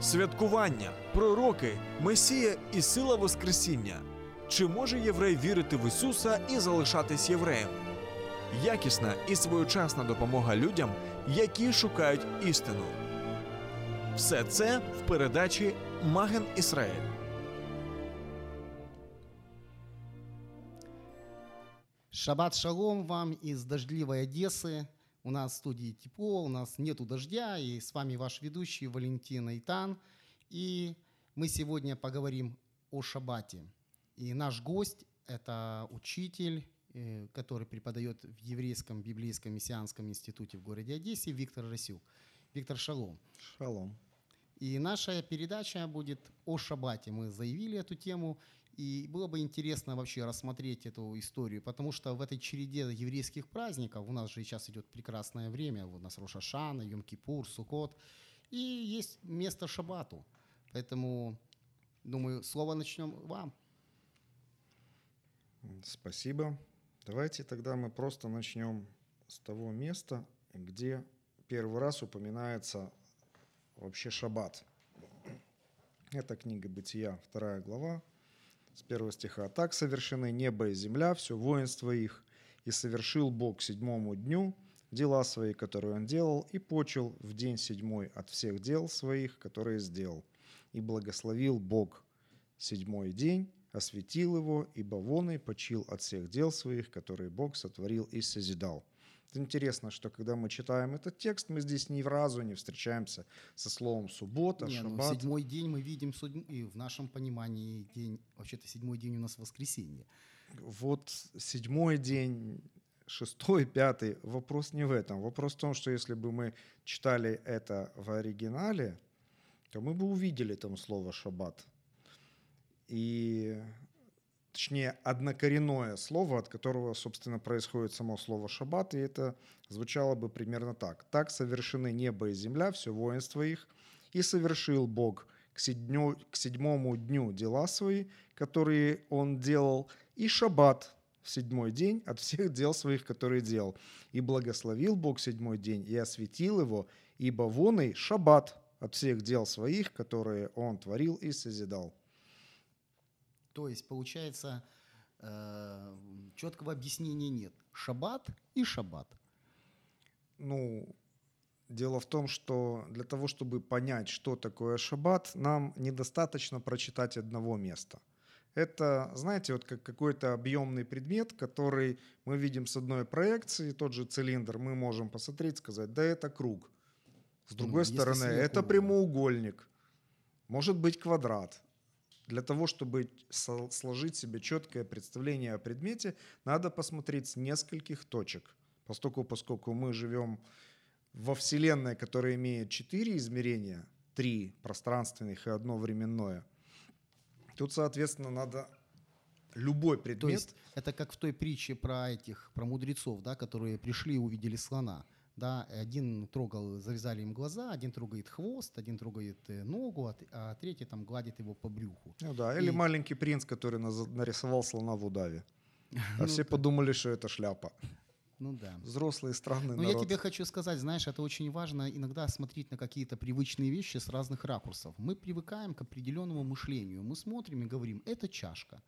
Святкування, пророки, Месія і сила Воскресіння. Чи може єврей вірити в Ісуса і залишатись євреєм? Якісна і своєчасна допомога людям, які шукають істину. Все це в передачі Маген Ісраїль. Шаббат шалом вам из дождливой Одессы. У нас в студии тепло, у нас нету дождя, и с вами ваш ведущий Валентин Айтан. И мы сегодня поговорим о шаббате. И наш гость – это учитель, э, который преподает в Еврейском библейском мессианском институте в городе Одессе, Виктор Расюк. Виктор Шалом. Шалом. И наша передача будет о шаббате. Мы заявили эту тему, и было бы интересно вообще рассмотреть эту историю, потому что в этой череде еврейских праздников, у нас же сейчас идет прекрасное время, у нас Рошашана, Йом-Кипур, Сукот, и есть место шаббату. Поэтому, думаю, слово начнем вам. Спасибо. Давайте тогда мы просто начнем с того места, где первый раз упоминается вообще шаббат. Это книга Бытия, вторая глава, с первого стиха. «Так совершены небо и земля, все воинство их, и совершил Бог седьмому дню дела свои, которые он делал, и почил в день седьмой от всех дел своих, которые сделал. И благословил Бог седьмой день, осветил его, ибо вон и почил от всех дел своих, которые Бог сотворил и созидал». Интересно, что когда мы читаем этот текст, мы здесь ни разу не встречаемся со словом суббота, Не, ну, шаббат. седьмой день мы видим, и в нашем понимании день, вообще-то седьмой день у нас воскресенье. Вот седьмой день, шестой, пятый, вопрос не в этом. Вопрос в том, что если бы мы читали это в оригинале, то мы бы увидели там слово «шаббат». И точнее, однокоренное слово, от которого, собственно, происходит само слово «шаббат», и это звучало бы примерно так. «Так совершены небо и земля, все воинство их, и совершил Бог к, седню- к седьмому дню дела свои, которые Он делал, и шаббат в седьмой день от всех дел своих, которые делал. И благословил Бог седьмой день, и осветил его, ибо вон и шаббат от всех дел своих, которые Он творил и созидал». То есть, получается, э, четкого объяснения нет. Шаббат и шаббат. Ну, дело в том, что для того, чтобы понять, что такое шаббат, нам недостаточно прочитать одного места. Это, знаете, вот как какой-то объемный предмет, который мы видим с одной проекции, тот же цилиндр, мы можем посмотреть, сказать, да это круг. С Ну, другой если стороны, это прямоугольник, может быть квадрат. Для того, чтобы сложить себе четкое представление о предмете, надо посмотреть с нескольких точек. Поскольку, поскольку мы живем во Вселенной, которая имеет четыре измерения, три пространственных и одно временное, тут, соответственно, надо любой предмет... То есть это как в той притче про этих, про мудрецов, да, которые пришли и увидели слона. Да, один трогал, завязали им глаза, один трогает хвост, один трогает э, ногу, а, а третий там гладит его по брюху. Ну да, или И- маленький принц, который нарисовал слона в удаве. А Ну все да. подумали, что это шляпа. Ну да. Взрослый странный Но я народ. тебе хочу сказать, знаешь, это очень важно иногда смотреть на какие-то привычные вещи с разных ракурсов. Мы привыкаем к определенному мышлению. Мы смотрим и говорим, это чашка.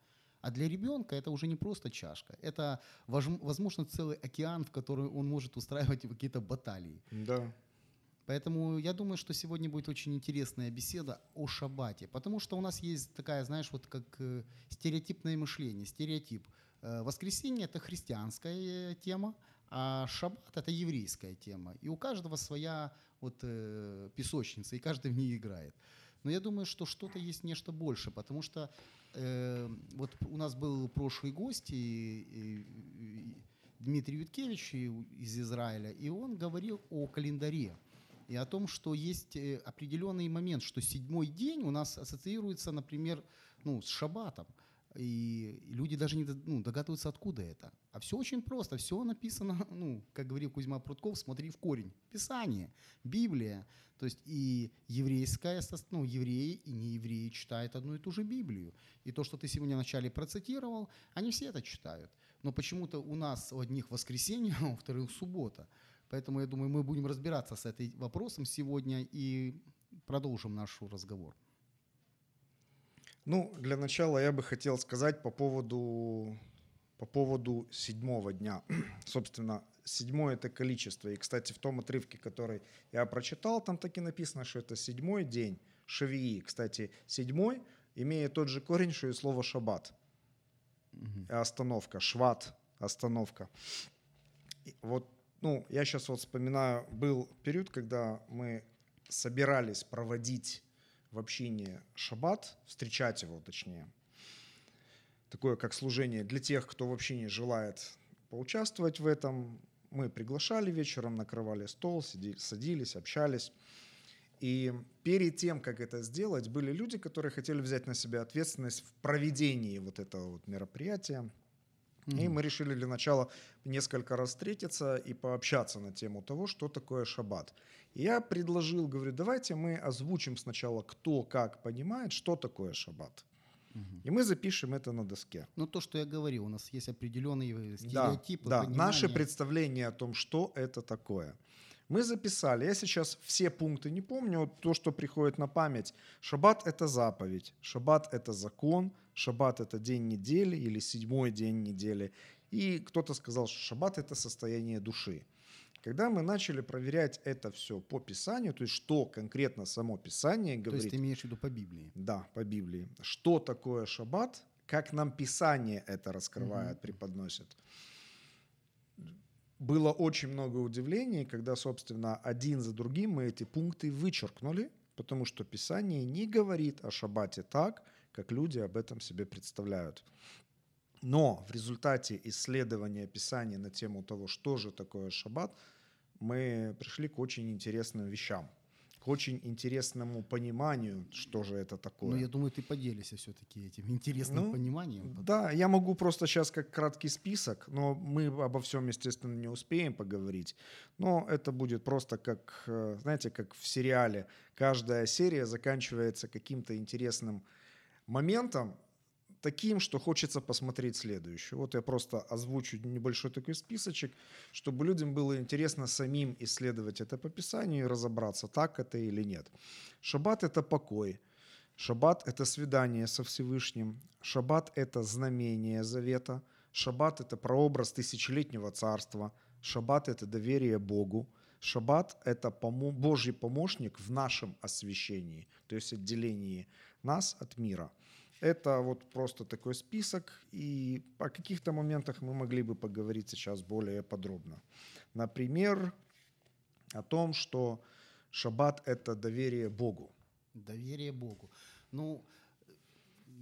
А для ребенка это уже не просто чашка. Это, возможно, целый океан, в который он может устраивать какие-то баталии. Да. Поэтому я думаю, что сегодня будет очень интересная беседа о шаббате. Потому что у нас есть такая, знаешь, вот как э, стереотипное мышление, стереотип. Э, Воскресенье – это христианская тема, а шаббат – это еврейская тема. И у каждого своя вот, э, песочница, и каждый в ней играет. Но я думаю, что что-то есть нечто больше, потому что э, вот у нас был прошлый гость, и, и- и Дмитрий Юткевич из Израиля, и он говорил о календаре и о том, что есть э, определенный момент, что седьмой день у нас ассоциируется, например, ну, с шаббатом. И люди даже не ну, догадываются, откуда это. А все очень просто. Все написано, ну, как говорил Кузьма Прутков, смотри в корень. Писание, Библия. То есть и еврейская, ну, евреи и неевреи читают одну и ту же Библию. И то, что ты сегодня вначале процитировал, они все это читают. Но почему-то у нас у одних воскресенье, а у вторых суббота. Поэтому я думаю, мы будем разбираться с этим вопросом сегодня и продолжим наш разговор. Ну, для начала я бы хотел сказать по поводу, по поводу седьмого дня. Собственно, седьмое – это количество. И, кстати, в том отрывке, который я прочитал, там таки написано, что это седьмой день Шавии. Кстати, седьмой имеет тот же корень, что и слово «шаббат». Остановка, шват, остановка. И вот, ну, я сейчас вот вспоминаю, был период, когда мы собирались проводить в общине шаббат, встречать его точнее, такое как служение для тех, кто в общине желает поучаствовать в этом. Мы приглашали вечером, накрывали стол, сиди- садились, общались. И перед тем, как это сделать, были люди, которые хотели взять на себя ответственность в проведении вот этого вот мероприятия. И мы решили для начала несколько раз встретиться и пообщаться на тему того, что такое шаббат. И я предложил, говорю, давайте мы озвучим сначала, кто как понимает, что такое шаббат. И мы запишем это на доске. Ну, то, что я говорил, у нас есть определенные Да, стереотипы, да, понимание. наше представление о том, что это такое. Мы записали, я сейчас все пункты не помню, то, что приходит на память. Шаббат – это заповедь, шаббат – это закон, шаббат – это день недели или седьмой день недели. И кто-то сказал, что шаббат – это состояние души. Когда мы начали проверять это все по Писанию, то есть что конкретно само Писание То говорит, есть ты имеешь в виду по Библии? да, по Библии. Что такое шаббат? Как нам Писание это раскрывает, Мгм. преподносит. Было очень много удивлений, когда, собственно, один за другим мы эти пункты вычеркнули, потому что Писание не говорит о шаббате так, как люди об этом себе представляют. Но в результате исследования Писания на тему того, что же такое шаббат, мы пришли к очень интересным вещам, очень интересному пониманию, что же это такое. Ну, я думаю, ты поделишься все-таки этим интересным Ну, пониманием. Да, я могу просто сейчас как краткий список, но мы обо всем, естественно, не успеем поговорить. Но это будет просто как, э, знаете, как в сериале. Каждая серия заканчивается каким-то интересным моментом, таким, что хочется посмотреть следующую. Вот я просто озвучу небольшой такой списочек, чтобы людям было интересно самим исследовать это по Писанию и разобраться, так это или нет. Шаббат – это покой. Шаббат – это свидание со Всевышним. Шаббат – это знамение завета. Шаббат – это прообраз тысячелетнего царства. Шаббат – это доверие Богу. Шаббат – это Божий помощник в нашем освящении, то есть отделении нас от мира. Это вот просто такой список, и о каких-то моментах мы могли бы поговорить сейчас более подробно. Например, о том, что шаббат – это доверие Богу. Доверие Богу. Ну,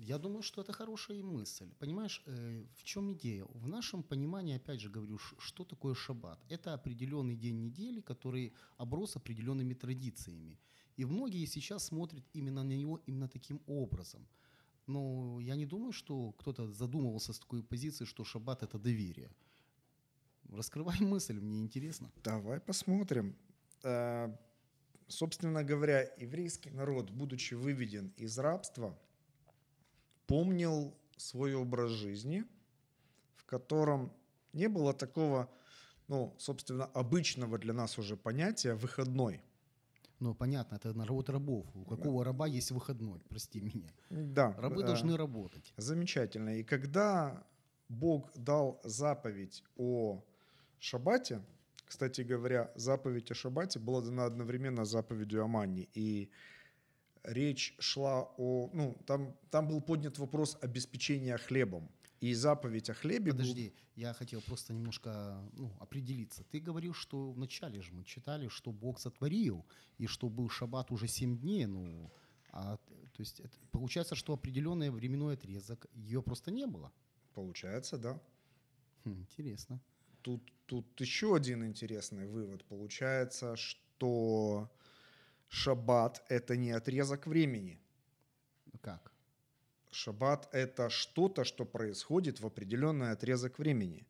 я думаю, что это хорошая мысль. Понимаешь, э, в чем идея? В нашем понимании, опять же говорю, что такое шаббат? Это определенный день недели, который оброс определенными традициями. И многие сейчас смотрят именно на него именно таким образом. Но я не думаю, что кто-то задумывался с такой позиции, что шаббат – это доверие. Раскрывай мысль, мне интересно. Давай посмотрим. Э, Собственно говоря, еврейский народ, будучи выведен из рабства, помнил свой образ жизни, в котором не было такого, ну, собственно, обычного для нас уже понятия «выходной». Ну, понятно, это народ рабов. У какого раба есть выходной? Прости меня. Да, Рабы э, должны работать. Замечательно. И когда Бог дал заповедь о шаббате, кстати говоря, заповедь о шаббате была дана одновременно заповедью о манне. И речь шла о... Ну, там, там был поднят вопрос обеспечения хлебом. И заповедь о хлебе... был- Подожди, я хотел просто немножко ну, определиться. Ты говорил, что вначале же мы читали, что Бог сотворил, и что был шаббат уже семь дней. Ну, а, то есть это, получается, что определенный временной отрезок, ее просто не было. Получается, да. Хм, интересно. Тут, тут еще один интересный вывод. Получается, что шаббат – это не отрезок времени. Как? Шаббат – это что-то, что происходит в определенный отрезок времени.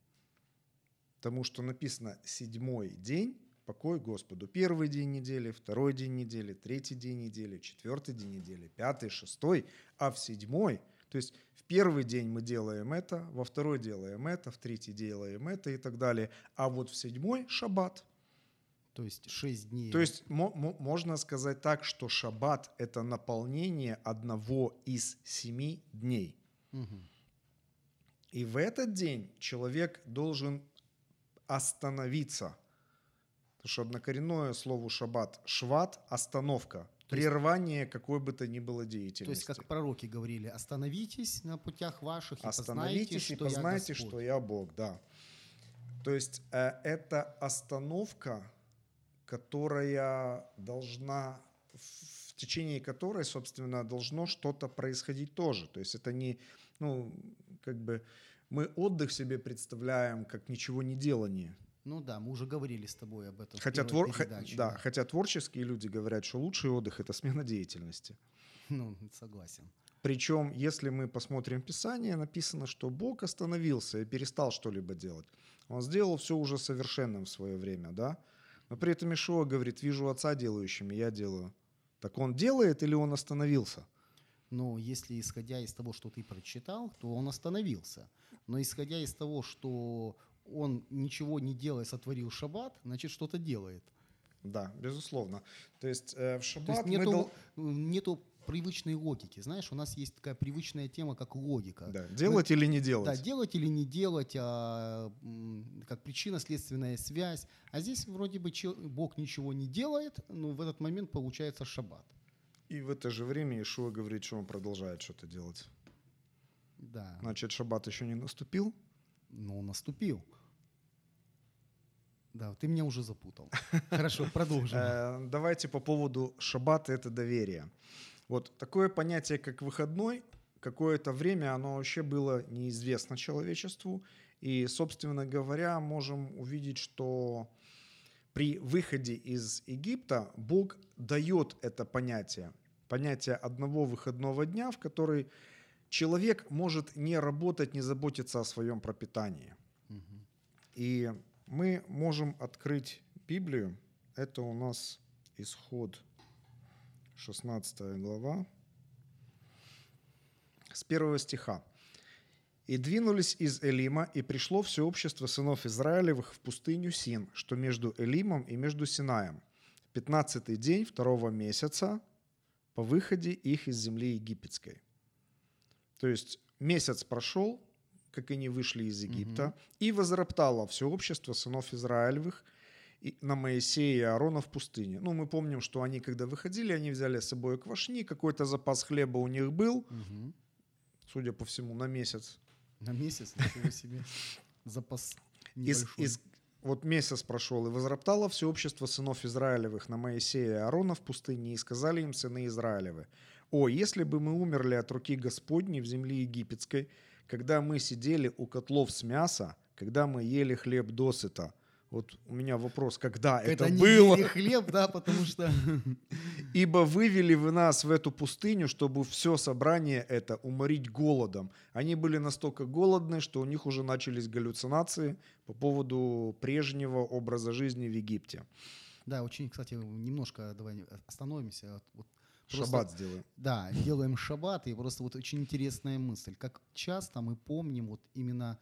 Потому что написано «седьмой день, покой Господу». Первый день недели, второй день недели, третий день недели, четвертый день недели, пятый, шестой, а в седьмой – то есть в первый день мы делаем это, во второй делаем это, в третий делаем это и так далее. А вот в седьмой – шаббат. То есть шесть дней. То есть можно сказать так, что шаббат – это наполнение одного из семи дней. Мгм. И в этот день человек должен остановиться. Потому что однокоренное слово шаббат – шват – остановка, То есть- прервание какой бы то ни было деятельности. То есть, как пророки говорили, остановитесь на путях ваших и Остановитесь познайте, и что познайте, я Господь. что я Бог, да. То есть э, это остановка, которая должна, в течение которой, собственно, должно что-то происходить тоже. То есть это не, ну, как бы мы отдых себе представляем как ничего не делание. Ну да, мы уже говорили с тобой об этом. Хотя, твор- передаче, да, хотя творческие люди говорят, что лучший отдых – это смена деятельности. Ну, согласен. Причем, если мы посмотрим Писание, написано, что Бог остановился и перестал что-либо делать. Он сделал все уже совершенным в свое время, да? Но при этом Ишуа говорит, вижу Отца делающим, и я делаю. Так он делает или он остановился? Но если исходя из того, что ты прочитал, то он остановился. Но исходя из того, что он ничего не делая сотворил шаббат, значит что-то делает. Да, безусловно. То есть э, в То шаббат есть мы нету, дол- нету привычной логики. Знаешь, у нас есть такая привычная тема, как логика. Да, делать или не делать? Да, делать или не делать, а, как причинно-следственная связь. А здесь вроде бы чел- Бог ничего не делает, но в этот момент получается шаббат. И в это же время Ишуа говорит, что он продолжает что-то делать. Да, Значит, шаббат еще не наступил. он наступил. Да, ты меня уже запутал. Хорошо, продолжим. Э, Давайте по поводу шаббата это доверие. Вот такое понятие, как выходной, какое-то время оно вообще было неизвестно человечеству. И, собственно говоря, можем увидеть, что при выходе из Египта Бог дает это понятие. Понятие одного выходного дня, в который человек может не работать, не заботиться о своем пропитании. Мгм. И мы можем открыть Библию. Это у нас исход 16 глава с первого стиха. «И двинулись из Элима, и пришло все общество сынов Израилевых в пустыню Син, что между Элимом и между Синаем. Пятнадцатый день второго месяца по выходе их из земли египетской». То есть месяц прошел, как они вышли из Египта, и возроптало все общество сынов Израилевых и- на Моисея и Аарона в пустыне. Ну, мы помним, что они, когда выходили, они взяли с собой квашни, какой-то запас хлеба у них был, Мгм. судя по всему, на месяц. На месяц, ничего себе. Запас Из- небольшой. из- вот месяц прошел, и возроптало все общество сынов Израилевых на Моисея и Аарона в пустыне, и сказали им сыны Израилевы, «О, если бы мы умерли от руки Господней в земле египетской, когда мы сидели у котлов с мяса, когда мы ели хлеб досыта». Вот у меня вопрос, когда это, Это не было? ели хлеб, да, потому что... Ибо вывели вы нас в эту пустыню, чтобы все собрание это уморить голодом. Они были настолько голодны, что у них уже начались галлюцинации по поводу прежнего образа жизни в Египте. Да, очень, кстати, немножко давай остановимся. Вот- вот просто- Шаббат сделаем. Да, делаем шаббат, и просто вот очень интересная мысль. Как часто мы помним вот именно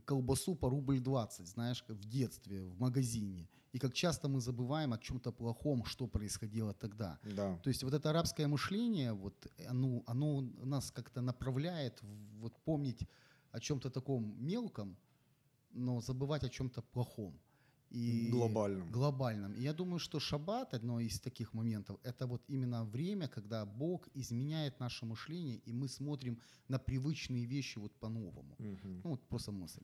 колбасу по рубль 20, знаешь, в детстве, в магазине. И как часто мы забываем о чем-то плохом, что происходило тогда. Да. То есть вот это арабское мышление, вот, оно, оно нас как-то направляет вот, помнить о чем-то таком мелком, но забывать о чем-то плохом. И Глобальном. глобальном. И я думаю, что шаббат, одно из таких моментов, это вот именно время, когда Бог изменяет наше мышление, и мы смотрим на привычные вещи вот по-новому. Мгм. Ну, вот просто мысль.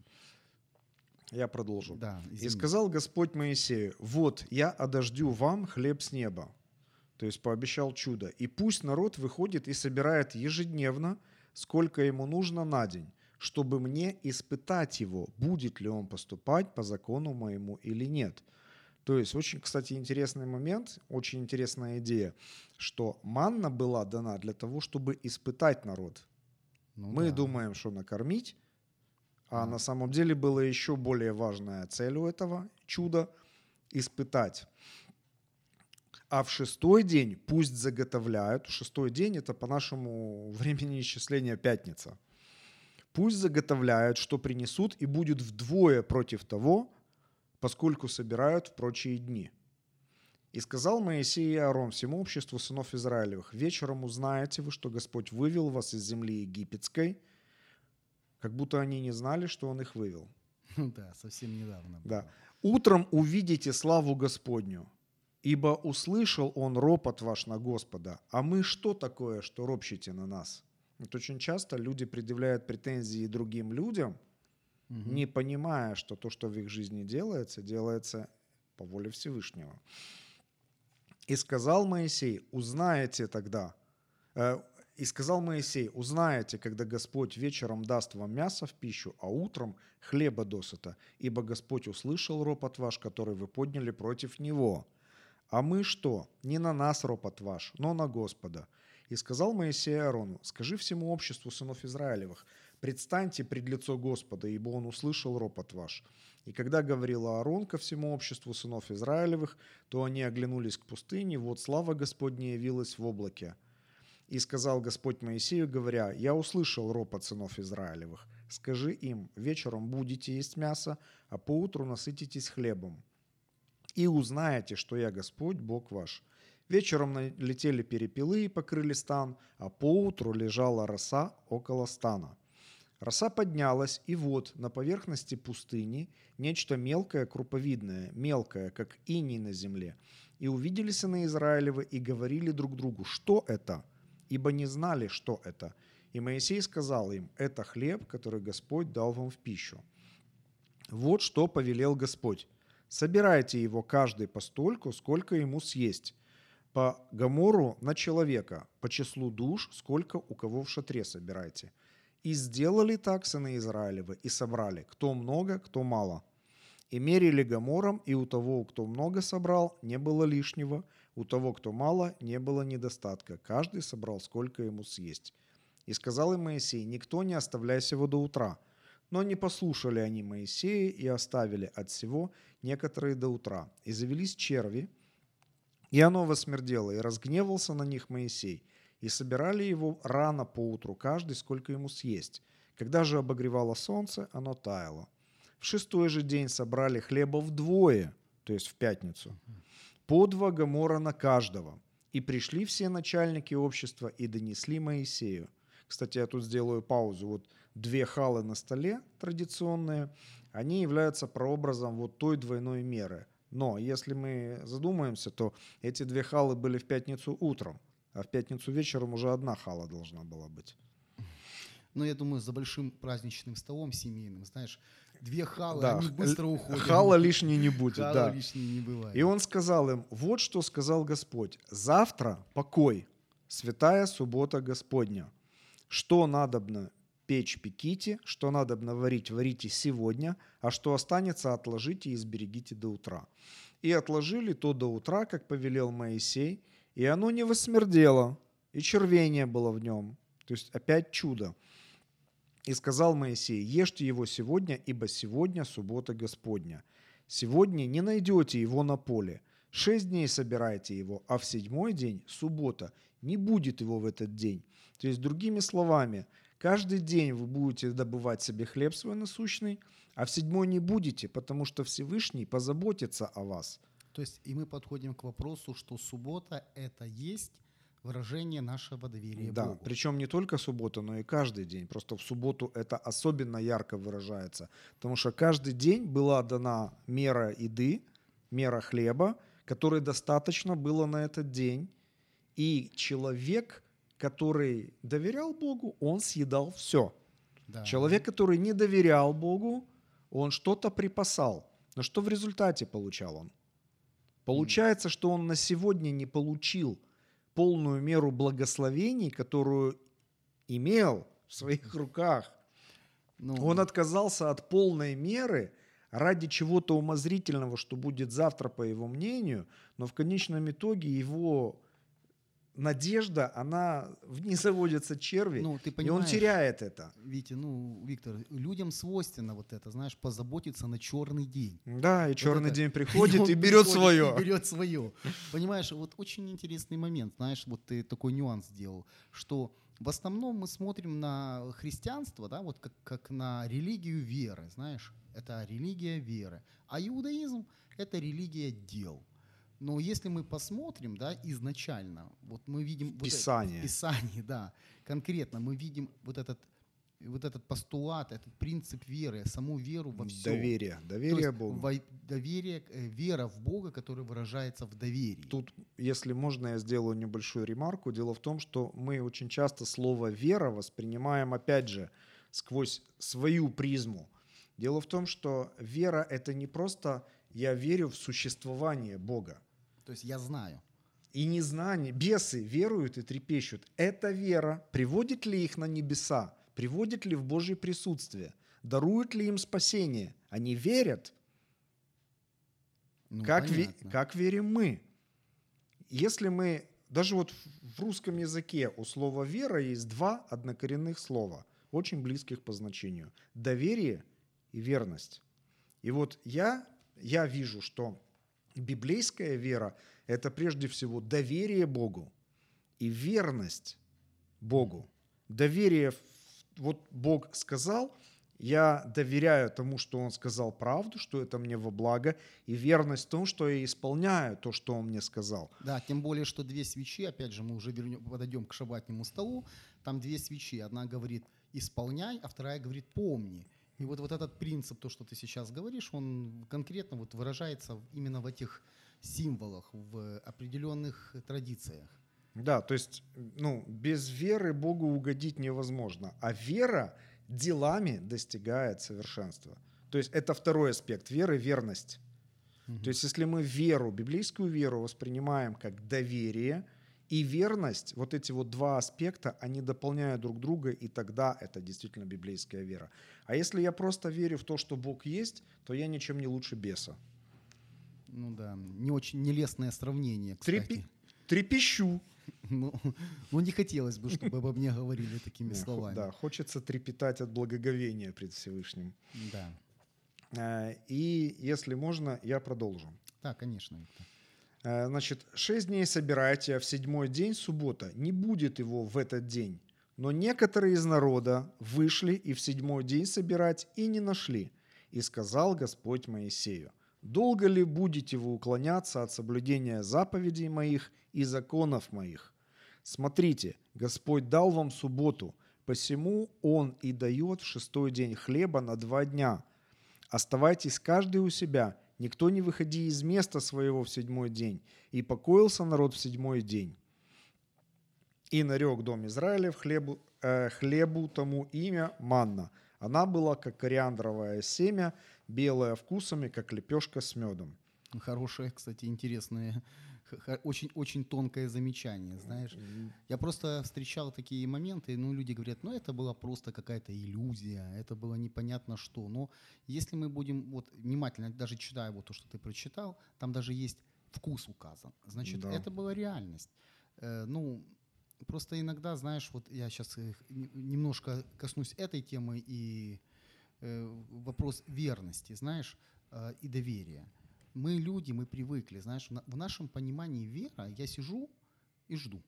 Я продолжу. Да, И сказал Господь Моисею, вот я одождю вам хлеб с неба. То есть пообещал чудо. И пусть народ выходит и собирает ежедневно, сколько ему нужно на день, чтобы мне испытать его, будет ли он поступать по закону моему или нет. То есть очень, кстати, интересный момент, очень интересная идея, что манна была дана для того, чтобы испытать народ. Ну Мы да. думаем, что накормить, а Да. на самом деле была еще более важная цель у этого чуда – испытать. А в шестой день пусть заготовляют. Шестой день – это по нашему времени исчисления пятница. Пусть заготовляют, что принесут, и будет вдвое против того, поскольку собирают в прочие дни. И сказал Моисей и Аарон всему обществу сынов Израилевых, «Вечером узнаете вы, что Господь вывел вас из земли египетской, как будто они не знали, что Он их вывел. Да, совсем недавно. Да. Утром увидите славу Господню, ибо услышал Он ропот ваш на Господа. А мы что такое, что ропщите на нас? Вот очень часто люди предъявляют претензии другим людям, Мгм. не понимая, что то, что в их жизни делается, делается по воле Всевышнего. И сказал Моисей, узнаете тогда, э, и сказал Моисей, узнаете, когда Господь вечером даст вам мясо в пищу, а утром хлеба досыта, ибо Господь услышал ропот ваш, который вы подняли против Него. А мы что? Не на нас ропот ваш, но на Господа. И сказал Моисей Аарону, скажи всему обществу сынов Израилевых, предстаньте пред лицо Господа, ибо он услышал ропот ваш. И когда говорил Аарон ко всему обществу сынов Израилевых, то они оглянулись к пустыне, вот слава Господня явилась в облаке. И сказал Господь Моисею, говоря, «Я услышал ропот сынов Израилевых. Скажи им, вечером будете есть мясо, а поутру насытитесь хлебом. И узнаете, что я Господь, Бог ваш». Вечером налетели перепелы и покрыли стан, а поутру лежала роса около стана. Роса поднялась, и вот на поверхности пустыни нечто мелкое, круповидное, мелкое, как иней на земле. И увидели сыны Израилевы и говорили друг другу, что это? Ибо не знали, что это. И Моисей сказал им, это хлеб, который Господь дал вам в пищу. Вот что повелел Господь. Собирайте его каждый постольку, сколько ему съесть. По гамору на человека, по числу душ, сколько у кого в шатре собирайте. И сделали так сыны Израилевы, и собрали, кто много, кто мало. И мерили гамором, и у того, кто много собрал, не было лишнего, у того, кто мало, не было недостатка. Каждый собрал, сколько ему съесть. И сказал им Моисей, никто не оставляйся его до утра. Но не послушали они Моисея и оставили от всего некоторые до утра. И завелись черви, и оно восмердело, и разгневался на них Моисей. И собирали его рано поутру, каждый сколько ему съесть. Когда же обогревало солнце, оно таяло. В шестой же день собрали хлеба вдвое, то есть в пятницу, по два гамора на каждого. И пришли все начальники общества и донесли Моисею. Кстати, я тут сделаю паузу. Вот две халы на столе традиционные, они являются прообразом вот той двойной меры. Но если мы задумаемся, то эти две халы были в пятницу утром, а в пятницу вечером уже одна хала должна была быть. Ну, я думаю, за большим праздничным столом семейным, знаешь, две халы, Да, они быстро уходят. Хала лишней не будет, Хала да. лишней не бывает. И он сказал им, вот что сказал Господь, завтра покой, святая суббота Господня. Что надобно печь, пеките, что надобно варить, варите сегодня, а что останется, отложите и сберегите до утра. И отложили то до утра, как повелел Моисей, и оно не восмердело, и червей не было в нем. То есть опять чудо. И сказал Моисей, ешьте его сегодня, ибо сегодня суббота Господня. Сегодня не найдете его на поле. Шесть дней собирайте его, а в седьмой день, суббота, не будет его в этот день. То есть, другими словами, каждый день вы будете добывать себе хлеб свой насущный, а в седьмой не будете, потому что Всевышний позаботится о вас. То есть и мы подходим к вопросу, что суббота – это есть выражение нашего доверия Да, Богу. причем не только суббота, но и каждый день. Просто в субботу это особенно ярко выражается, потому что каждый день была дана мера еды, мера хлеба, которой достаточно было на этот день. И человек, который доверял Богу, он съедал все. Да. Человек, который не доверял Богу, он что-то припасал. Но что в результате получал он? Получается, что он на сегодня не получил полную меру благословений, которую имел в своих руках. Ну, Он отказался от полной меры ради чего-то умозрительного, что будет завтра, по его мнению, но в конечном итоге его надежда, она в ней заводятся черви, Ну, ты и он теряет это. Витя, ну, Виктор, людям свойственно вот это, знаешь, позаботиться на черный день. Да, и черный это- день приходит он и берет свое. И берет свое. Понимаешь, вот очень интересный момент, знаешь, вот ты такой нюанс сделал, что в основном мы смотрим на христианство, да, вот как, как на религию веры, знаешь, это религия веры. А иудаизм – это религия дел. Но если мы посмотрим, да, изначально, вот мы видим... вот это- в Писании, да, конкретно мы видим вот этот, вот этот постулат, этот принцип веры, саму веру во все. Доверие, доверие есть Богу. во- доверие, э, вера в Бога, которая выражается в доверии. Тут, если можно, я сделаю небольшую ремарку. Дело в том, что мы очень часто слово «вера» воспринимаем, опять же, сквозь свою призму. Дело в том, что вера – это не просто «я верю в существование Бога». То есть я знаю. И незнание, бесы веруют и трепещут. Эта вера приводит ли их на небеса, приводит ли в Божье присутствие, дарует ли им спасение. Они верят, Ну, как, ве- как верим мы? Если мы, даже вот в русском языке у слова «вера» есть два однокоренных слова, очень близких по значению. Доверие и верность. И вот я, я вижу, что библейская вера – это прежде всего доверие Богу и верность Богу. Доверие, вот Бог сказал, я доверяю тому, что Он сказал правду, что это мне во благо, и верность в том, что я исполняю то, что Он мне сказал. Да, тем более, что две свечи, опять же, мы уже вернем, подойдем к шабатнему столу, там две свечи. Одна говорит «исполняй», а вторая говорит «помни». И вот, вот этот принцип, то, что ты сейчас говоришь, он конкретно вот выражается именно в этих символах, в определенных традициях. Да, то есть, ну, без веры Богу угодить невозможно, а вера делами достигает совершенства. То есть это второй аспект веры – верность. То есть если мы веру, библейскую веру воспринимаем как доверие и верность, вот эти вот два аспекта, они дополняют друг друга, и тогда это действительно библейская вера. А если я просто верю в то, что Бог есть, то я ничем не лучше беса. Ну да, не очень нелестное сравнение, кстати. Трепи- Трепещу. Ну, ну, не хотелось бы, чтобы обо мне говорили такими словами. Да, хочется трепетать от благоговения пред Всевышним. Да. Э, И, если можно, я продолжу. Да, конечно, Виктор. Э, Значит, шесть дней собирайте, а в седьмой день, суббота, не будет его в этот день. Но некоторые из народа вышли и в седьмой день собирать и не нашли. И сказал Господь Моисею, «Долго ли будете вы уклоняться от соблюдения заповедей моих и законов моих? Смотрите, Господь дал вам субботу, посему Он и дает в шестой день хлеба на два дня. Оставайтесь каждый у себя, никто не выходи из места своего в седьмой день. И покоился народ в седьмой день. И нарек дом Израилев хлебу, э, хлебу тому имя манна. Она была, как кориандровое семя, белая вкусами, как лепешка с медом. Хорошее, кстати, х- очень-очень тонкое замечание, знаешь. Я просто встречал такие моменты, ну, люди говорят, ну, это была просто какая-то иллюзия, это было непонятно что. Но если мы будем вот внимательно, даже читая вот то, что ты прочитал, там даже есть вкус указан. Значит, Да. это была реальность. Э, ну, просто иногда, знаешь, вот я сейчас немножко коснусь этой темы и э, вопрос верности, знаешь, э, и доверия. Мы люди, мы привыкли, знаешь, в на- в нашем понимании вера, я сижу и жду.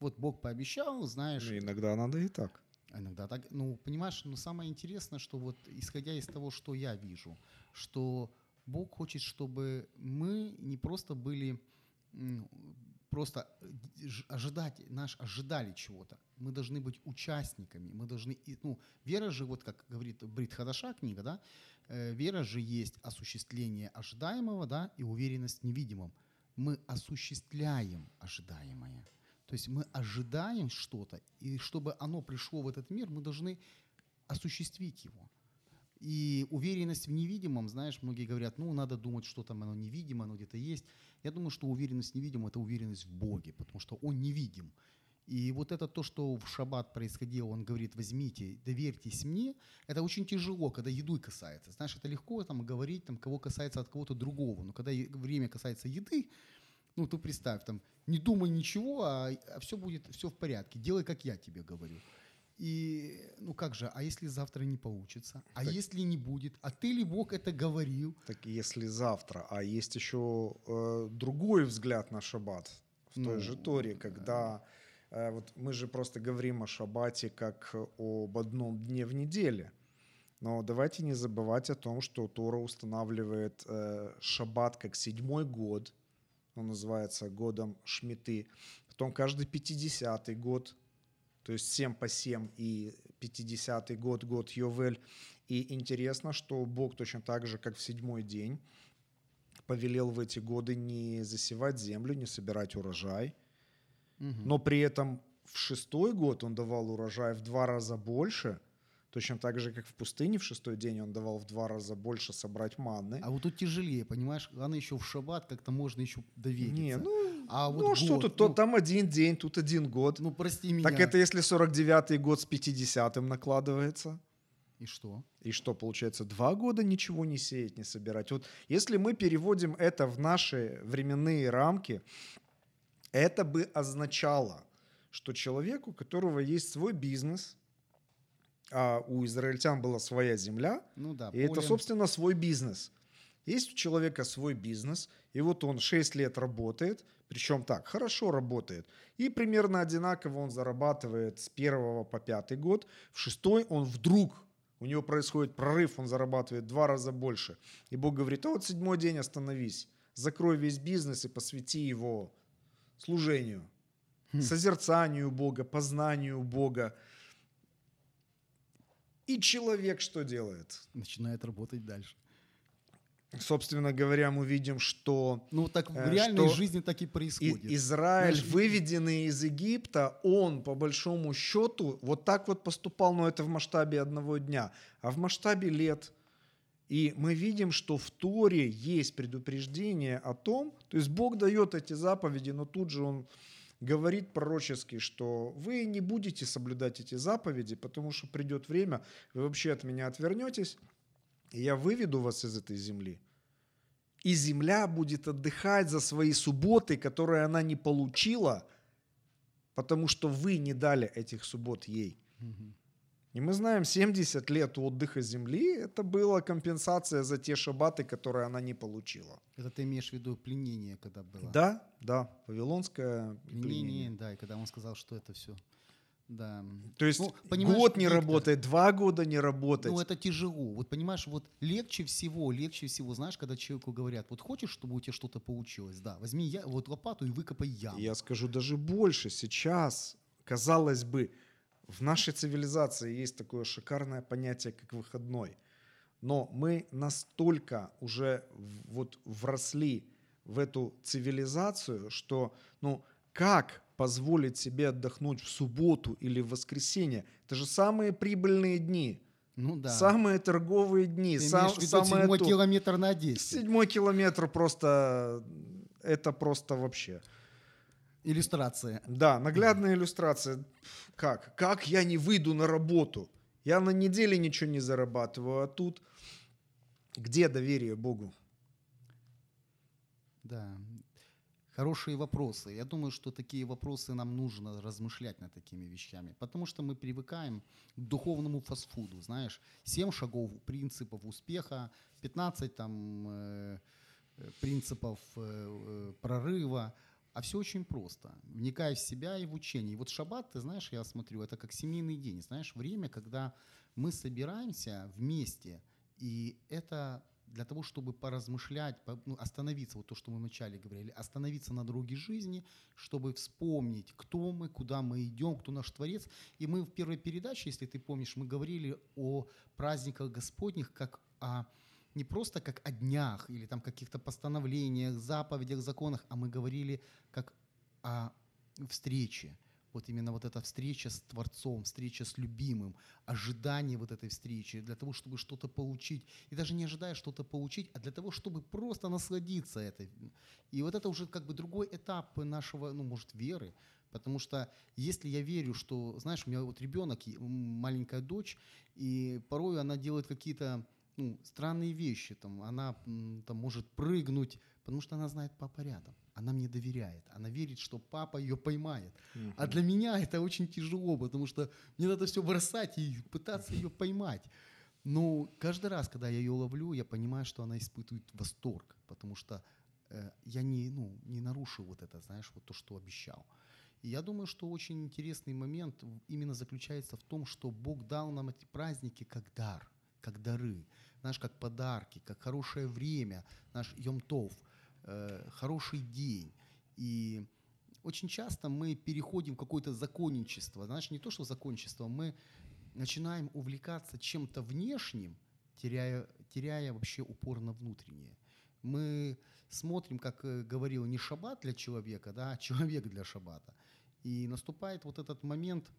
Вот Бог пообещал, знаешь, Ну, иногда надо и так. Иногда так, ну, понимаешь, но самое интересное, что вот исходя из того, что я вижу, что Бог хочет, чтобы мы не просто были, просто э, ожидать, наш, ожидали чего-то. Мы должны быть участниками, мы должны, ну, вера же, вот как говорит Брит Хадаша книга, да, э, вера же есть осуществление ожидаемого, да, и уверенность в невидимом. Мы осуществляем ожидаемое. То есть мы ожидаем что-то, и чтобы оно пришло в этот мир, мы должны осуществить его. И уверенность в невидимом, знаешь, многие говорят, ну, надо думать, что там оно невидимо, оно где-то есть. Я думаю, что уверенность в невидимом – это уверенность в Боге, потому что Он невидим. И вот это то, что в шаббат происходило, он говорит, возьмите, доверьтесь мне, это очень тяжело, когда едой касается. Знаешь, это легко там говорить, там, кого касается от кого-то другого, но когда время касается еды, Ну, ты представь, там, не думай ничего, а, а все будет, все в порядке. Делай, как я тебе говорю. И, ну как же, а если завтра не получится? А Так- если не будет? А ты ли Бог это говорил? Так если завтра, а есть еще э, другой взгляд на шаббат в той Ну, же Торе, когда э, вот мы же просто говорим о шаббате как об одном дне в неделе. Но давайте не забывать о том, что Тора устанавливает э, шаббат как седьмой год, он называется годом Шмиты, потом каждый 50-й год, то есть 7 по 7 и 50-й год, год Йовель. И интересно, что Бог точно так же, как в седьмой день, повелел в эти годы не засевать землю, не собирать урожай, Мгм. но при этом в шестой год он давал урожай в два раза больше, точно так же, как в пустыне в шестой день он давал в два раза больше собрать манны. А вот тут тяжелее, понимаешь? Главное еще в шаббат как-то можно еще довериться. Не, ну, а вот ну а что год, тут, то ну, там один день, тут один год. ну прости меня. так это если 49-й год с 50-м накладывается. И что? И что, получается, два года ничего не сеять, не собирать? Вот если мы переводим это в наши временные рамки, это бы означало, что человек, у которого есть свой бизнес, а у израильтян была своя земля, Ну да, и это, поле. собственно, свой бизнес. Есть у человека свой бизнес, и вот он 6 лет работает, причем так, хорошо работает, и примерно одинаково он зарабатывает с первого по пятый год. В шестой он вдруг, у него происходит прорыв, он зарабатывает два раза больше. И Бог говорит, а вот седьмой день остановись, закрой весь бизнес и посвяти его служению, созерцанию Бога, познанию Бога. И человек что делает? Начинает работать дальше. Собственно говоря, мы видим, что Ну так в Э, реальной жизни так и и- происходит. Израиль, Знаешь, выведенный из Египта, он по большому счету вот так вот поступал, но это в масштабе одного дня, а в масштабе лет. И мы видим, что в Торе есть предупреждение о том, то есть Бог дает эти заповеди, но тут же Он говорит пророчески, что вы не будете соблюдать эти заповеди, потому что придет время, вы вообще от меня отвернетесь, и я выведу вас из этой земли. И земля будет отдыхать за свои субботы, которые она не получила, потому что вы не дали этих суббот ей. Мгм. И мы знаем, 70 лет отдыха земли – это была компенсация за те шаббаты, которые она не получила. Это ты имеешь в виду пленение, когда было? Да, да, вавилонское Пленение, пленение. да, и когда он сказал, что это все. Да. То есть Ну, год не Виктор, работает, два года не работает. Ну, это тяжело. Вот понимаешь, вот легче всего, легче всего, знаешь, когда человеку говорят, вот хочешь, чтобы у тебя что-то получилось, да, возьми я, вот лопату и выкопай яму. Я скажу даже больше. Сейчас, казалось бы, в нашей цивилизации есть такое шикарное понятие, как выходной. Но мы настолько уже вот вросли в эту цивилизацию, что, ну, как позволить себе отдохнуть в субботу или в воскресенье? Это же самые прибыльные дни, Ну да. самые торговые дни, Ты сам- самое седьмой то. километр на 10. Седьмой километр просто, это просто вообще. Иллюстрация. Да, наглядная иллюстрация. Как? Как я не выйду на работу? Я на неделе ничего не зарабатываю, а тут где доверие Богу? Да. Хорошие вопросы. Я думаю, что такие вопросы нам нужно размышлять над такими вещами, потому что мы привыкаем к духовному фастфуду, знаешь, 7 шагов принципов успеха, 15 там э, э, принципов э, прорыва, а все очень просто. Вникай в себя и в учение. И вот шаббат, ты знаешь, я смотрю, это как семейный день, знаешь, время, когда мы собираемся вместе, и это для того, чтобы поразмышлять, по- ну, остановиться, вот то, что мы вначале говорили, остановиться на дороге жизни, чтобы вспомнить, кто мы, куда мы идем, кто наш Творец. И мы в первой передаче, если ты помнишь, мы говорили о праздниках Господних как о не просто как о днях или там каких-то постановлениях, заповедях, законах, а мы говорили как о встрече. Вот именно вот эта встреча с Творцом, встреча с любимым, ожидание вот этой встречи для того, чтобы что-то получить. И даже не ожидая что-то получить, а для того, чтобы просто насладиться этой. И вот это уже как бы другой этап нашего, ну, может, веры. Потому что если я верю, что, знаешь, у меня вот ребенок, маленькая дочь, и порой она делает какие-то ну, странные вещи. Там, она там, может прыгнуть, потому что она знает папа рядом. Она мне доверяет. Она верит, что папа ее поймает. А для меня это очень тяжело, потому что мне надо все бросать и пытаться ее поймать. Но каждый раз, когда я ее ловлю, я понимаю, что она испытывает восторг, потому что э, я не, ну, не нарушил вот это, знаешь, вот то, что обещал. И я думаю, что очень интересный момент именно заключается в том, что Бог дал нам эти праздники как дар, как дары, знаешь, как подарки, как хорошее время, наш Йом-Тов, э, хороший день. И очень часто мы переходим в какое-то законничество. Знаешь, не то, что законничество, мы начинаем увлекаться чем-то внешним, теряя, теряя вообще упор на внутреннее. Мы смотрим, как э, говорил, не шаббат для человека, да, а человек для шаббата. И наступает вот этот момент,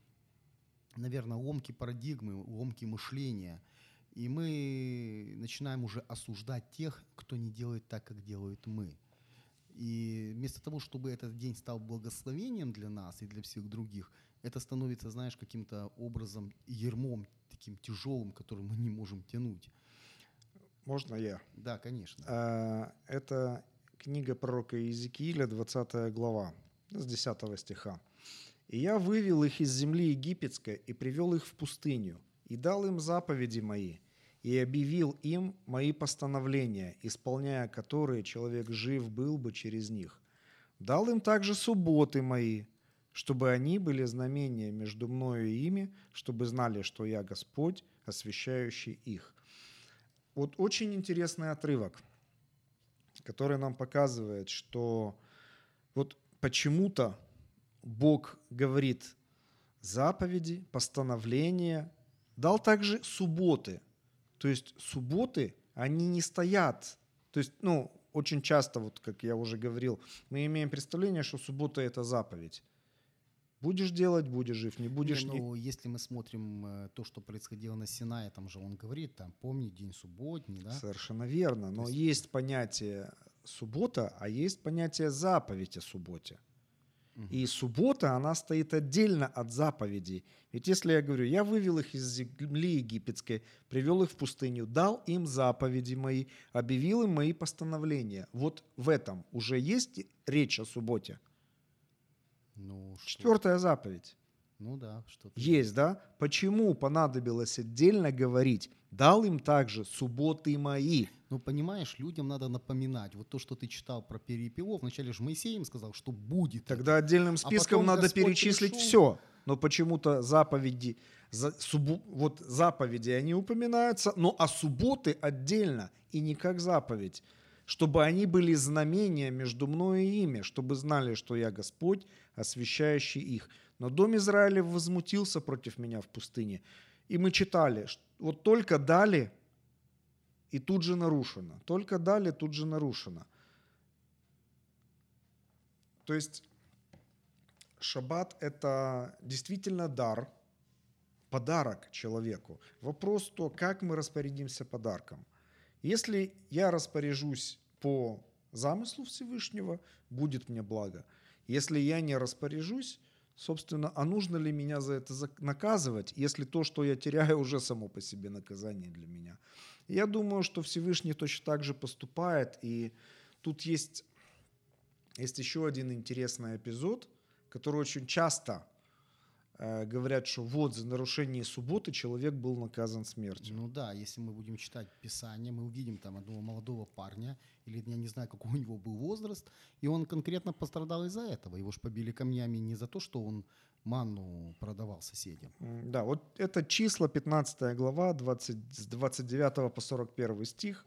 наверное, ломки парадигмы, ломки мышления. И мы начинаем уже осуждать тех, кто не делает так, как делают мы. И вместо того, чтобы этот день стал благословением для нас и для всех других, это становится, знаешь, каким-то образом ермом таким тяжелым, который мы не можем тянуть. Можно я? Да, конечно. А, Это книга пророка Иезекииля, 20 глава, с 10 стиха. «И я вывел их из земли египетской и привел их в пустыню, и дал им заповеди мои, и объявил им мои постановления, исполняя которые человек жив был бы через них. Дал им также субботы мои, чтобы они были знамения между мною и ими, чтобы знали, что я Господь, освящающий их». Вот очень интересный отрывок, который нам показывает, что вот почему-то Бог говорит заповеди, постановления, дал также субботы. То есть субботы, они не стоят. То есть, ну, очень часто, вот как я уже говорил, мы имеем представление, что суббота – это заповедь. Будешь делать, будешь жив, не будешь... Не, не- ну, если мы смотрим э, то, что происходило на Синае, там же он говорит, там, помни день субботний, да? Совершенно верно. Но То есть понятие суббота, а есть понятие заповедь о субботе. И суббота, она стоит отдельно от заповедей. Ведь если я говорю, я вывел их из земли египетской, привел их в пустыню, дал им заповеди мои, объявил им мои постановления. Вот в этом уже есть речь о субботе. Ну, что- Четвертая заповедь. Ну да, что-то. Есть, да? Почему понадобилось отдельно говорить, дал им также субботы мои? Ну, понимаешь, людям надо напоминать. Вот то, что ты читал про перепелов, вначале же Моисей им сказал, что будет. Тогда отдельным списком потом надо Господь перечислить пришел. все. Но почему-то заповеди, за- субу- вот заповеди, они упоминаются, но а субботы отдельно и не как заповедь. Чтобы они были знамения между мной и ими, чтобы знали, что я Господь, освящающий их. Но дом Израиля возмутился против меня в пустыне. И мы читали, вот только дали, и тут же нарушено. Только дали, тут же нарушено. То есть шаббат – это действительно дар, подарок человеку. Вопрос то, как мы распорядимся подарком. Если я распоряжусь по замыслу Всевышнего, будет мне благо. Если я не распоряжусь, собственно, а нужно ли меня за это наказывать, если то, что я теряю, уже само по себе наказание для меня? Я думаю, что Всевышний точно так же поступает, и тут есть, есть еще один интересный эпизод, который очень часто говорят, что вот за нарушение субботы человек был наказан смертью. Ну да, если мы будем читать Писание, мы увидим там одного молодого парня, или я не знаю, какой у него был возраст, и он конкретно пострадал из-за этого. Его же побили камнями не за то, что он манну продавал соседям. Да, вот это числа 15 глава, 20, с 29 по 41 стих.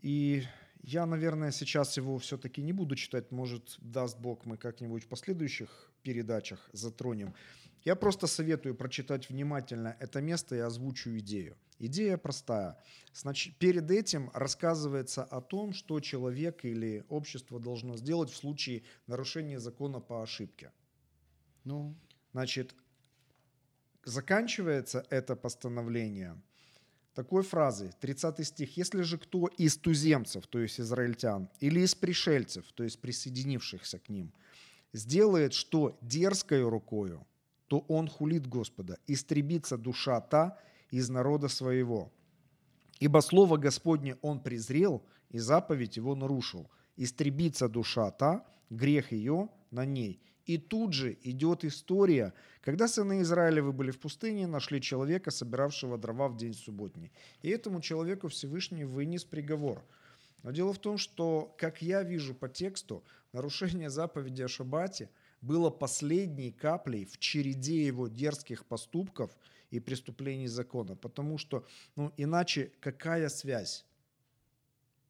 И я, наверное, сейчас его все-таки не буду читать, может, даст Бог, мы как-нибудь в последующих передачах затронем. Я просто советую прочитать внимательно это место и озвучу идею. Идея простая. Значит, перед этим рассказывается о том, что человек или общество должно сделать в случае нарушения закона по ошибке. Ну, Значит, заканчивается это постановление такой фразой, 30 стих. «Если же кто из туземцев, то есть израильтян, или из пришельцев, то есть присоединившихся к ним, сделает что дерзкою рукою, то он хулит Господа, истребится душа та, из народа своего. Ибо слово Господне он презрел, и заповедь его нарушил. Истребится душа та, грех ее на ней. И тут же идет история, когда сыны Израилевы были в пустыне, нашли человека, собиравшего дрова в день субботний. И этому человеку Всевышний вынес приговор. Но дело в том, что, как я вижу по тексту, нарушение заповеди о шаббате было последней каплей в череде его дерзких поступков и преступлений закона. Потому что, ну, иначе какая связь?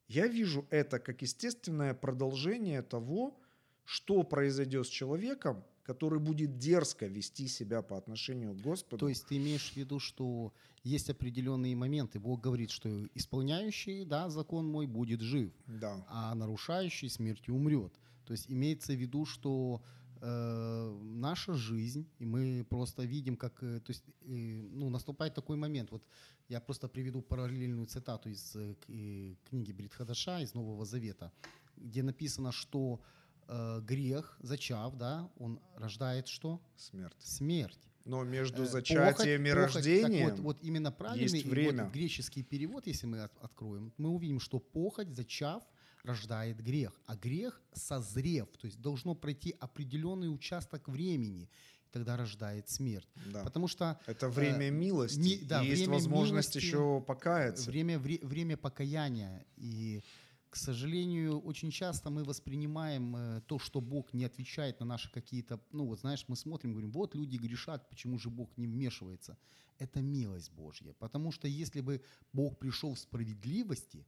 Я вижу это как естественное продолжение того, что произойдет с человеком, который будет дерзко вести себя по отношению к Господу. То есть ты имеешь в виду, что есть определенные моменты. Бог говорит, что исполняющий да, закон мой будет жив, Да. а нарушающий смертью умрет. То есть имеется в виду, что э, наша жизнь, и мы просто видим, как э, то есть, э, ну, наступает такой момент. Вот я просто приведу параллельную цитату из э, э, книги Бритхадаша, из Нового Завета, где написано, что э, грех, зачав, да, он рождает что? Смерть. Смерть. Но между Э, зачатием и похоть- похоть- рождением Так вот, вот именно правильный есть и вот время. греческий перевод, если мы от- откроем, мы увидим, что похоть, зачав, рождает грех. А грех, созрев, то есть должно пройти определенный участок времени, тогда рождает смерть. да. Потому что это время э, милости. ми- да, и есть возможность милости, еще покаяться. время, вре- время покаяния. И, к сожалению, очень часто мы воспринимаем э, то, что Бог не отвечает на наши какие-то... Ну, вот знаешь, мы смотрим, говорим, вот люди грешат, почему же Бог не вмешивается? Это милость Божья. Потому что если бы Бог пришел в справедливости,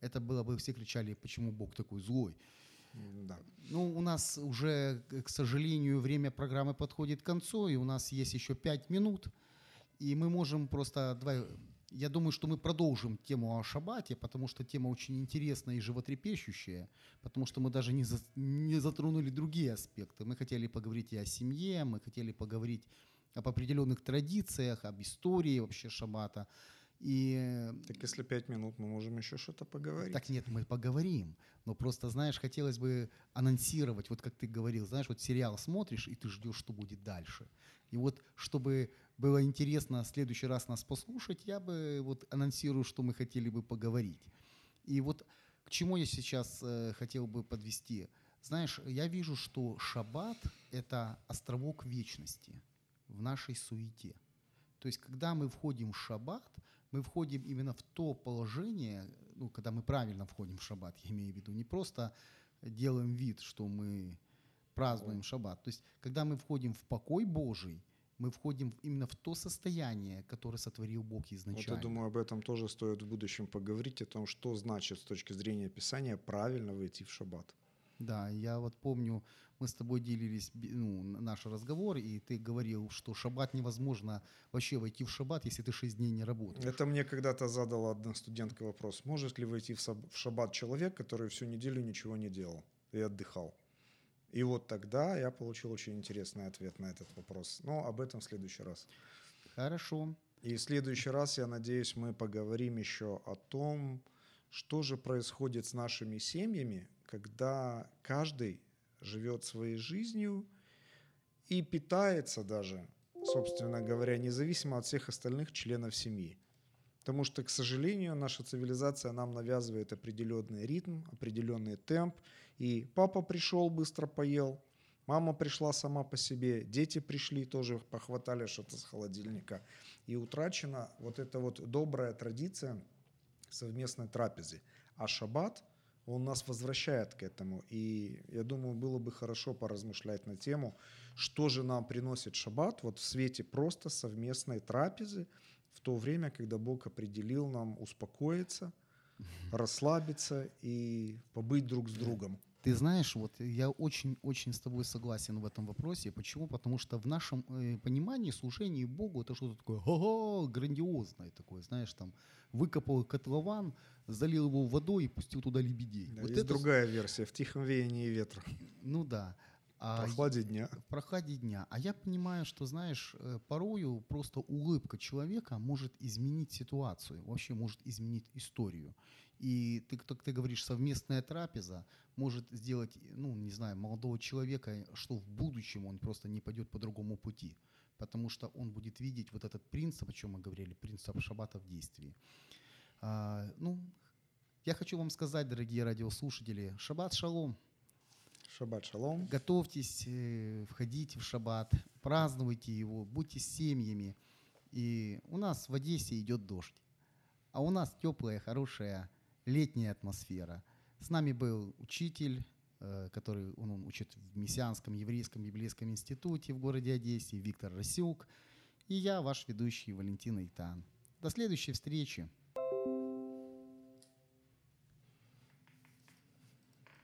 это было бы, все кричали, почему Бог такой злой. Да. Ну, у нас уже, к к сожалению, время программы подходит к концу, и у нас есть еще пять минут. И мы можем просто... Давай, я думаю, что мы продолжим тему о шаббате, потому что тема очень интересная и животрепещущая, потому что мы даже не, за- не затронули другие аспекты. Мы хотели поговорить и о семье, мы хотели поговорить об определенных традициях, об истории вообще шаббата. И э, Так если пять минут, мы можем еще что-то поговорить. так нет, мы поговорим. Но просто, знаешь, хотелось бы анонсировать, вот как ты говорил, знаешь, вот сериал смотришь, и ты ждешь, что будет дальше. И вот, чтобы было интересно в следующий раз нас послушать, я бы вот анонсирую, что мы хотели бы поговорить. И вот к чему я сейчас э, хотел бы подвести. Знаешь, я вижу, что шаббат – это островок вечности в нашей суете. То есть, когда мы входим в шаббат, мы входим именно в то положение, ну, когда мы правильно входим в шаббат, я имею в виду, не просто делаем вид, что мы празднуем шаббат. То есть, когда мы входим в покой Божий, мы входим именно в то состояние, которое сотворил Бог Вот изначально. я думаю, об этом тоже стоит в будущем поговорить, о том, что значит с точки зрения Писания правильно войти в шаббат. Да, я вот помню, мы с тобой делились ну, наш разговор, и ты говорил, что шаббат невозможно вообще войти в шаббат, если ты шесть дней не работаешь. Это мне когда-то задала одна студентка вопрос, может ли войти в шаббат человек, который всю неделю ничего не делал и отдыхал. И вот тогда я получил очень интересный ответ на этот вопрос. Но об этом в следующий раз. Хорошо. И в следующий раз, я надеюсь, мы поговорим еще о том, что же происходит с нашими семьями, когда каждый живет своей жизнью и питается даже, собственно говоря, независимо от всех остальных членов семьи. Потому что, к сожалению, наша цивилизация нам навязывает определенный ритм, определенный темп. И папа пришел, быстро поел, мама пришла сама по себе, дети пришли, тоже похватали что-то с холодильника. И утрачена вот эта вот добрая традиция совместной трапезы. А шаббат, он нас возвращает к этому. И я думаю, было бы хорошо поразмышлять на тему, что же нам приносит шаббат вот в свете просто совместной трапезы в то время, когда Бог определил нам успокоиться, расслабиться и побыть друг с другом. Ты знаешь, вот я очень-очень с тобой согласен в этом вопросе. Почему? Потому что в нашем э, понимании служение Богу это что-то такое ого, грандиозное такое, знаешь, там выкопал котлован, залил его водой и пустил туда лебедей. Да, вот есть это, другая версия в тихом веянии ветра, Ну да. В А прохладе дня. в прохладе дня. А я понимаю, что, знаешь, э, порою просто улыбка человека может изменить ситуацию, вообще может изменить историю. И ты, как ты говоришь, совместная трапеза может сделать, ну, не знаю, молодого человека, что в будущем он просто не пойдет по другому пути, потому что он будет видеть вот этот принцип, о чем мы говорили, принцип шаббата в действии. А, ну, я хочу вам сказать, дорогие радиослушатели, шаббат шалом. Шаббат шалом. Готовьтесь, э, входите в шаббат, празднуйте его, будьте семьями. И у нас в Одессе идет дождь, а у нас теплая, хорошая летняя атмосфера. С нами был учитель, э, который он, он учит в Мессианском еврейском библейском институте в городе Одессе, Виктор Расюк. И я, ваш ведущий Валентин Итан. До следующей встречи.